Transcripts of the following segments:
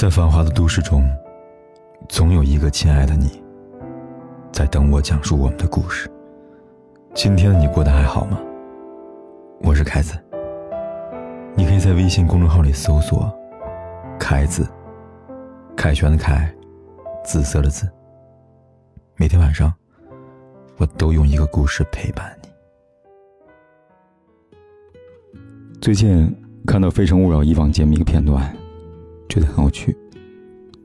在繁华的都市中，总有一个亲爱的你，在等我讲述我们的故事。今天的你过得还好吗？我是凯子，你可以在微信公众号里搜索“凯子”，凯旋的凯，紫色的紫。每天晚上，我都用一个故事陪伴你。最近看到《非诚勿扰》以往节目一个片段。觉得很有趣。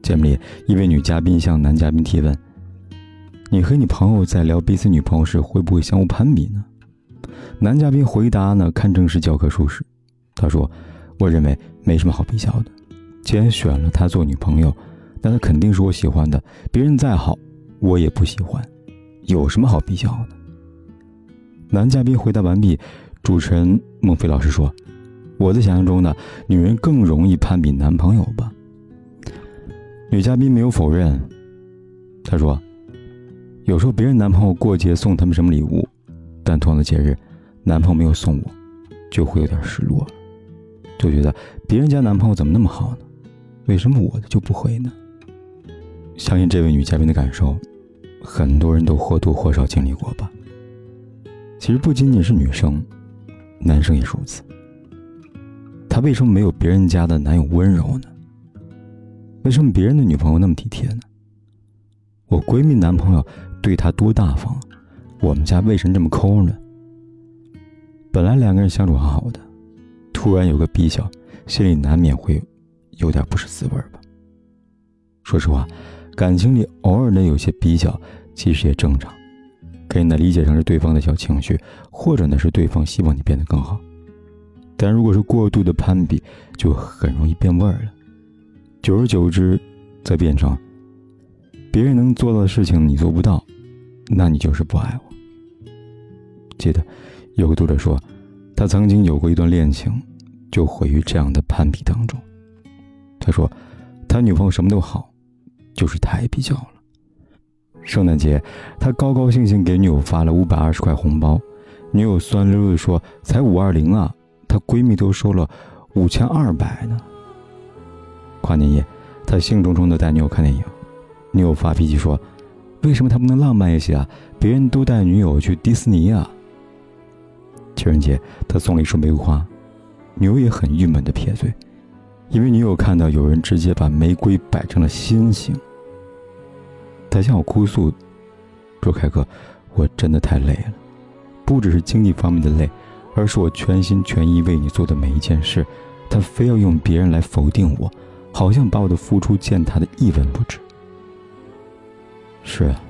节目里，一位女嘉宾向男嘉宾提问：“你和你朋友在聊彼此女朋友时，会不会相互攀比呢？”男嘉宾回答呢，堪称是教科书式。他说：“我认为没什么好比较的。既然选了她做女朋友，那她肯定是我喜欢的。别人再好，我也不喜欢，有什么好比较的？”男嘉宾回答完毕，主持人孟非老师说。我的想象中呢，女人更容易攀比男朋友吧。女嘉宾没有否认，她说：“有时候别人男朋友过节送他们什么礼物，但同样的节日，男朋友没有送我，就会有点失落，就觉得别人家男朋友怎么那么好呢？为什么我的就不会呢？”相信这位女嘉宾的感受，很多人都或多或少经历过吧。其实不仅仅是女生，男生也是如此。他为什么没有别人家的男友温柔呢？为什么别人的女朋友那么体贴呢？我闺蜜男朋友对她多大方，我们家为什么这么抠呢？本来两个人相处好好的，突然有个比较，心里难免会有点不是滋味吧。说实话，感情里偶尔的有些比较，其实也正常，可以呢理解成是对方的小情绪，或者呢是对方希望你变得更好。但如果是过度的攀比，就很容易变味儿了。久而久之，再变成别人能做到的事情你做不到，那你就是不爱我。记得有个读者说，他曾经有过一段恋情，就毁于这样的攀比当中。他说，他女朋友什么都好，就是太比较了。圣诞节，他高高兴兴给女友发了五百二十块红包，女友酸溜溜地说：“才五二零啊。”她闺蜜都收了五千二百呢。跨年夜，她兴冲冲的带女友看电影，女友发脾气说：“为什么他不能浪漫一些啊？别人都带女友去迪士尼啊。”情人节，他送了一束玫瑰花，女友也很郁闷的撇嘴，因为女友看到有人直接把玫瑰摆成了心形。他向我哭诉说：“凯哥，我真的太累了，不只是经济方面的累。”而是我全心全意为你做的每一件事，他非要用别人来否定我，好像把我的付出践踏的一文不值。是啊，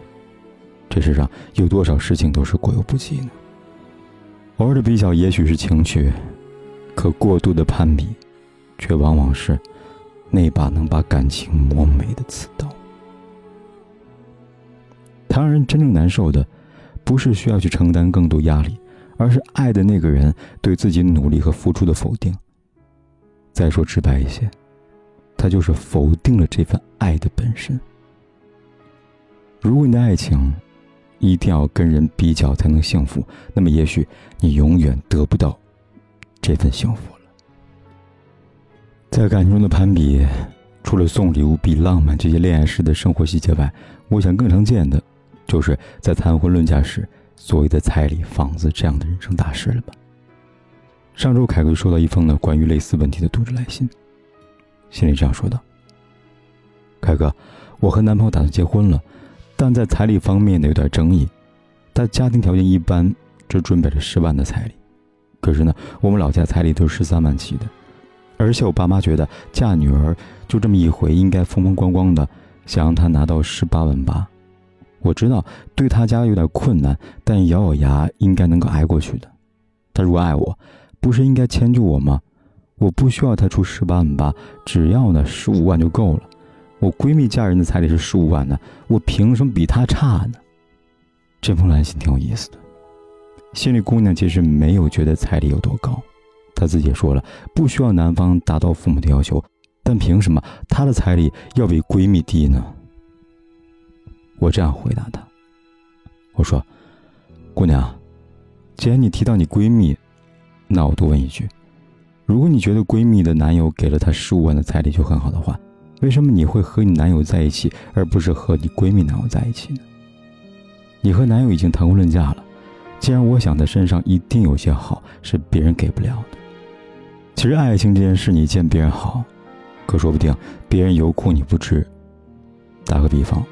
这世上有多少事情都是过犹不及呢？偶尔的比较也许是情趣，可过度的攀比，却往往是那把能把感情磨没的刺刀。他让人真正难受的，不是需要去承担更多压力。而是爱的那个人对自己努力和付出的否定。再说直白一些，他就是否定了这份爱的本身。如果你的爱情一定要跟人比较才能幸福，那么也许你永远得不到这份幸福了。在感情中的攀比，除了送礼物、比浪漫这些恋爱时的生活细节外，我想更常见的，就是在谈婚论嫁时。所谓的彩礼、房子这样的人生大事了吧？上周凯哥收到一封呢关于类似问题的读者来信，信里这样说道：“凯哥，我和男朋友打算结婚了，但在彩礼方面呢有点争议。他家庭条件一般，只准备了十万的彩礼。可是呢，我们老家彩礼都是十三万起的，而且我爸妈觉得嫁女儿就这么一回，应该风风光光的，想让他拿到十八万八。”我知道对他家有点困难，但咬咬牙应该能够挨过去的。他如果爱我，不是应该迁就我吗？我不需要他出十八万八，只要呢十五万就够了。我闺蜜嫁人的彩礼是十五万呢，我凭什么比她差呢？这封来信挺有意思的。心里姑娘其实没有觉得彩礼有多高，她自己也说了，不需要男方达到父母的要求，但凭什么她的彩礼要比闺蜜低呢？我这样回答她：“我说，姑娘，既然你提到你闺蜜，那我多问一句：如果你觉得闺蜜的男友给了她十五万的彩礼就很好的话，为什么你会和你男友在一起，而不是和你闺蜜男友在一起呢？你和男友已经谈婚论嫁了，既然我想他身上一定有些好是别人给不了的。其实爱情这件事，你见别人好，可说不定别人有苦你不知。打个比方，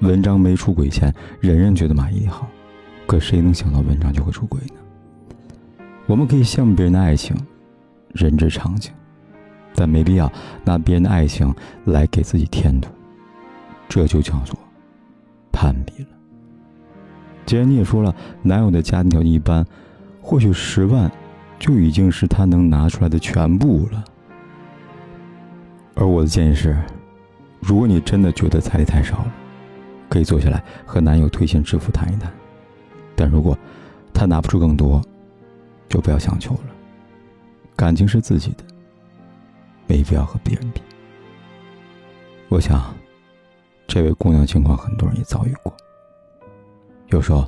文章没出轨前，人人觉得马伊琍好，可谁能想到文章就会出轨呢？我们可以羡慕别人的爱情，人之常情。但没必要拿别人的爱情来给自己添堵，这就叫做攀比了。既然你也说了，男友的家庭条件一般，或许十万就已经是他能拿出来的全部了。而我的建议是，如果你真的觉得彩礼太少了，可以坐下来和男友推心置腹谈一谈。但如果他拿不出更多，就不要强求了。感情是自己的。没必要和别人比。我想，这位姑娘情况很多人也遭遇过。有时候，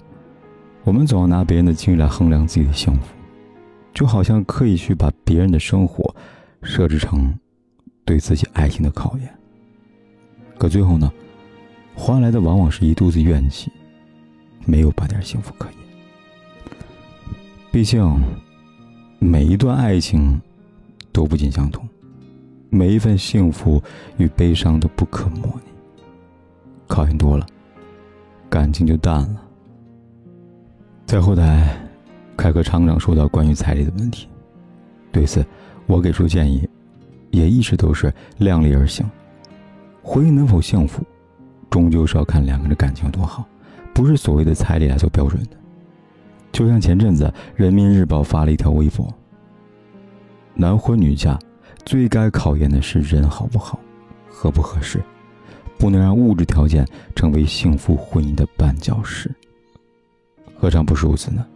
我们总要拿别人的经历来衡量自己的幸福，就好像刻意去把别人的生活设置成对自己爱情的考验。可最后呢，换来的往往是一肚子怨气，没有半点幸福可言。毕竟，每一段爱情都不尽相同。每一份幸福与悲伤都不可模拟，考验多了，感情就淡了。在后台，凯哥常常说到关于彩礼的问题，对此，我给出建议，也一直都是量力而行。婚姻能否幸福，终究是要看两个人的感情有多好，不是所谓的彩礼来做标准的。就像前阵子《人民日报》发了一条微博：男婚女嫁。最该考验的是人好不好，合不合适，不能让物质条件成为幸福婚姻的绊脚石。何尝不是如此呢？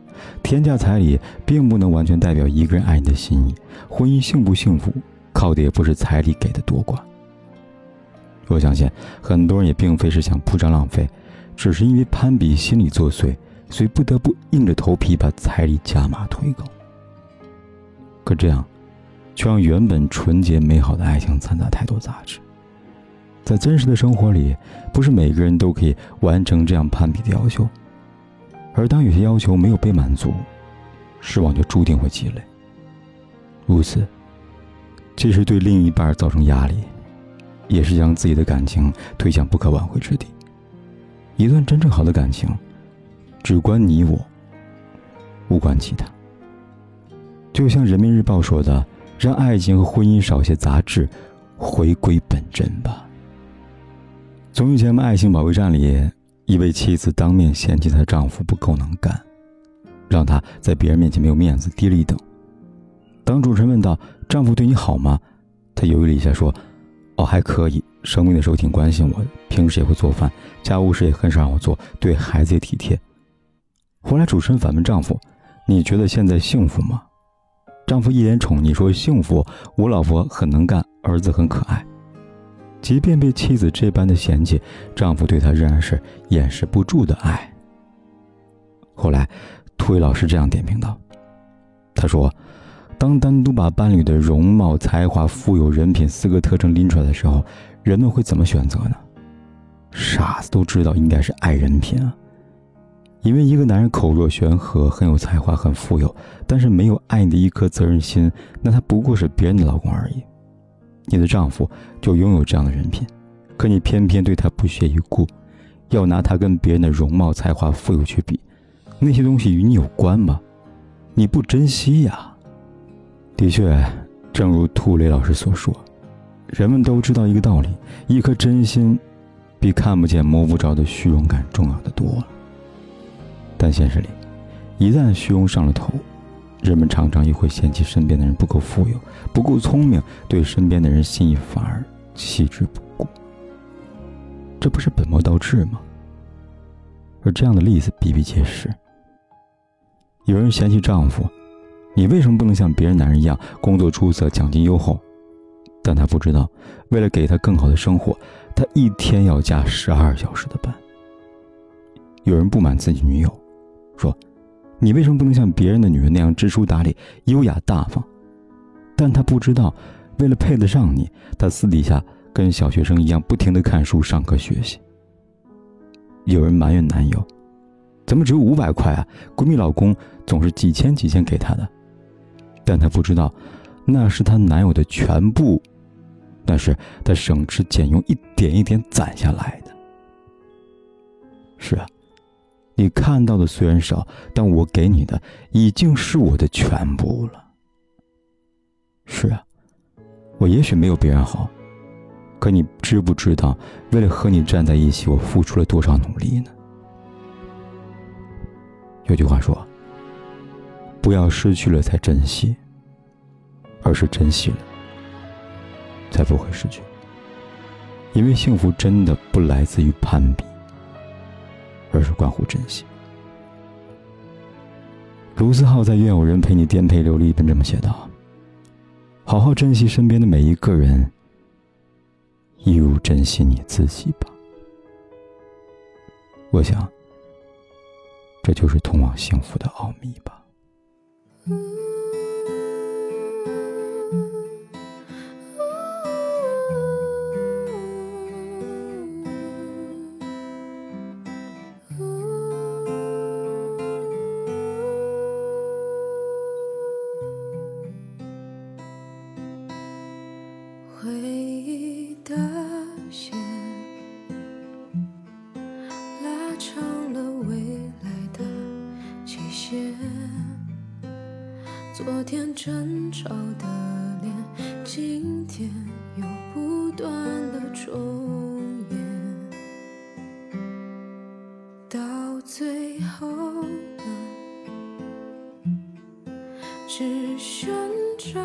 天价彩礼并不能完全代表一个人爱你的心意，婚姻幸不幸福，靠的也不是彩礼给的多寡。我相信很多人也并非是想铺张浪费，只是因为攀比心理作祟，所以不得不硬着头皮把彩礼加码推高。可这样。却让原本纯洁美好的爱情掺杂太多杂质。在真实的生活里，不是每个人都可以完成这样攀比的要求，而当有些要求没有被满足，失望就注定会积累。如此，既是对另一半造成压力，也是将自己的感情推向不可挽回之地。一段真正好的感情，只关你我，无关其他。就像人民日报说的。让爱情和婚姻少些杂质，回归本真吧。综艺节目《爱情保卫战》里，一位妻子当面嫌弃她的丈夫不够能干，让她在别人面前没有面子，低了一等。当主持人问到丈夫对你好吗？她犹豫了一下说：“哦，还可以。生病的时候挺关心我的，平时也会做饭，家务事也很少让我做，对孩子也体贴。”后来主持人反问丈夫：“你觉得现在幸福吗？”丈夫一脸宠溺说：“幸福，我老婆很能干，儿子很可爱。”即便被妻子这般的嫌弃，丈夫对她仍然是掩饰不住的爱。后来，涂伟老师这样点评道：“他说，当单独把伴侣的容貌、才华、富有、人品四个特征拎出来的时候，人们会怎么选择呢？傻子都知道应该是爱人品啊。”因为一个男人口若悬河，很有才华，很富有，但是没有爱你的一颗责任心，那他不过是别人的老公而已。你的丈夫就拥有这样的人品，可你偏偏对他不屑一顾，要拿他跟别人的容貌、才华、富有去比，那些东西与你有关吗？你不珍惜呀。的确，正如涂磊老师所说，人们都知道一个道理：一颗真心，比看不见摸不着的虚荣感重要的多了。但现实里，一旦虚荣上了头，人们常常又会嫌弃身边的人不够富有、不够聪明，对身边的人心意反而弃之不顾。这不是本末倒置吗？而这样的例子比比皆是。有人嫌弃丈夫：“你为什么不能像别人男人一样，工作出色、奖金优厚？”但他不知道，为了给他更好的生活，他一天要加十二小时的班。有人不满自己女友。说：“你为什么不能像别人的女人那样知书达理、优雅大方？”但他不知道，为了配得上你，他私底下跟小学生一样不停的看书、上课、学习。有人埋怨男友，怎么只有五百块啊？闺蜜老公总是几千几千给她的，但她不知道，那是她男友的全部，那是她省吃俭用一点一点攒下来的。是啊，你看到的虽然少，但我给你的已经是我的全部了。是啊，我也许没有别人好。可你知不知道，为了和你站在一起，我付出了多少努力呢？有句话说：“不要失去了才珍惜，而是珍惜了才不会失去。”因为幸福真的不来自于攀比，而是关乎珍惜。卢思浩在《愿有人陪你颠沛流离》里这么写道：“好好珍惜身边的每一个人。”一如珍惜你自己吧。我想，这就是通往幸福的奥秘吧。回忆的线拉长。昨天争吵的脸，今天又不断的重演，到最后呢，只剩辗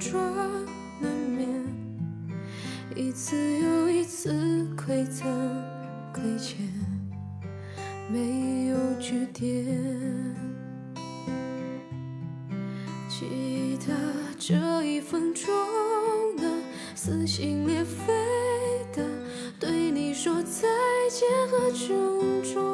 转难眠，一次又一次馈赠亏欠，没有句点。撕心裂肺的对你说再见和珍重，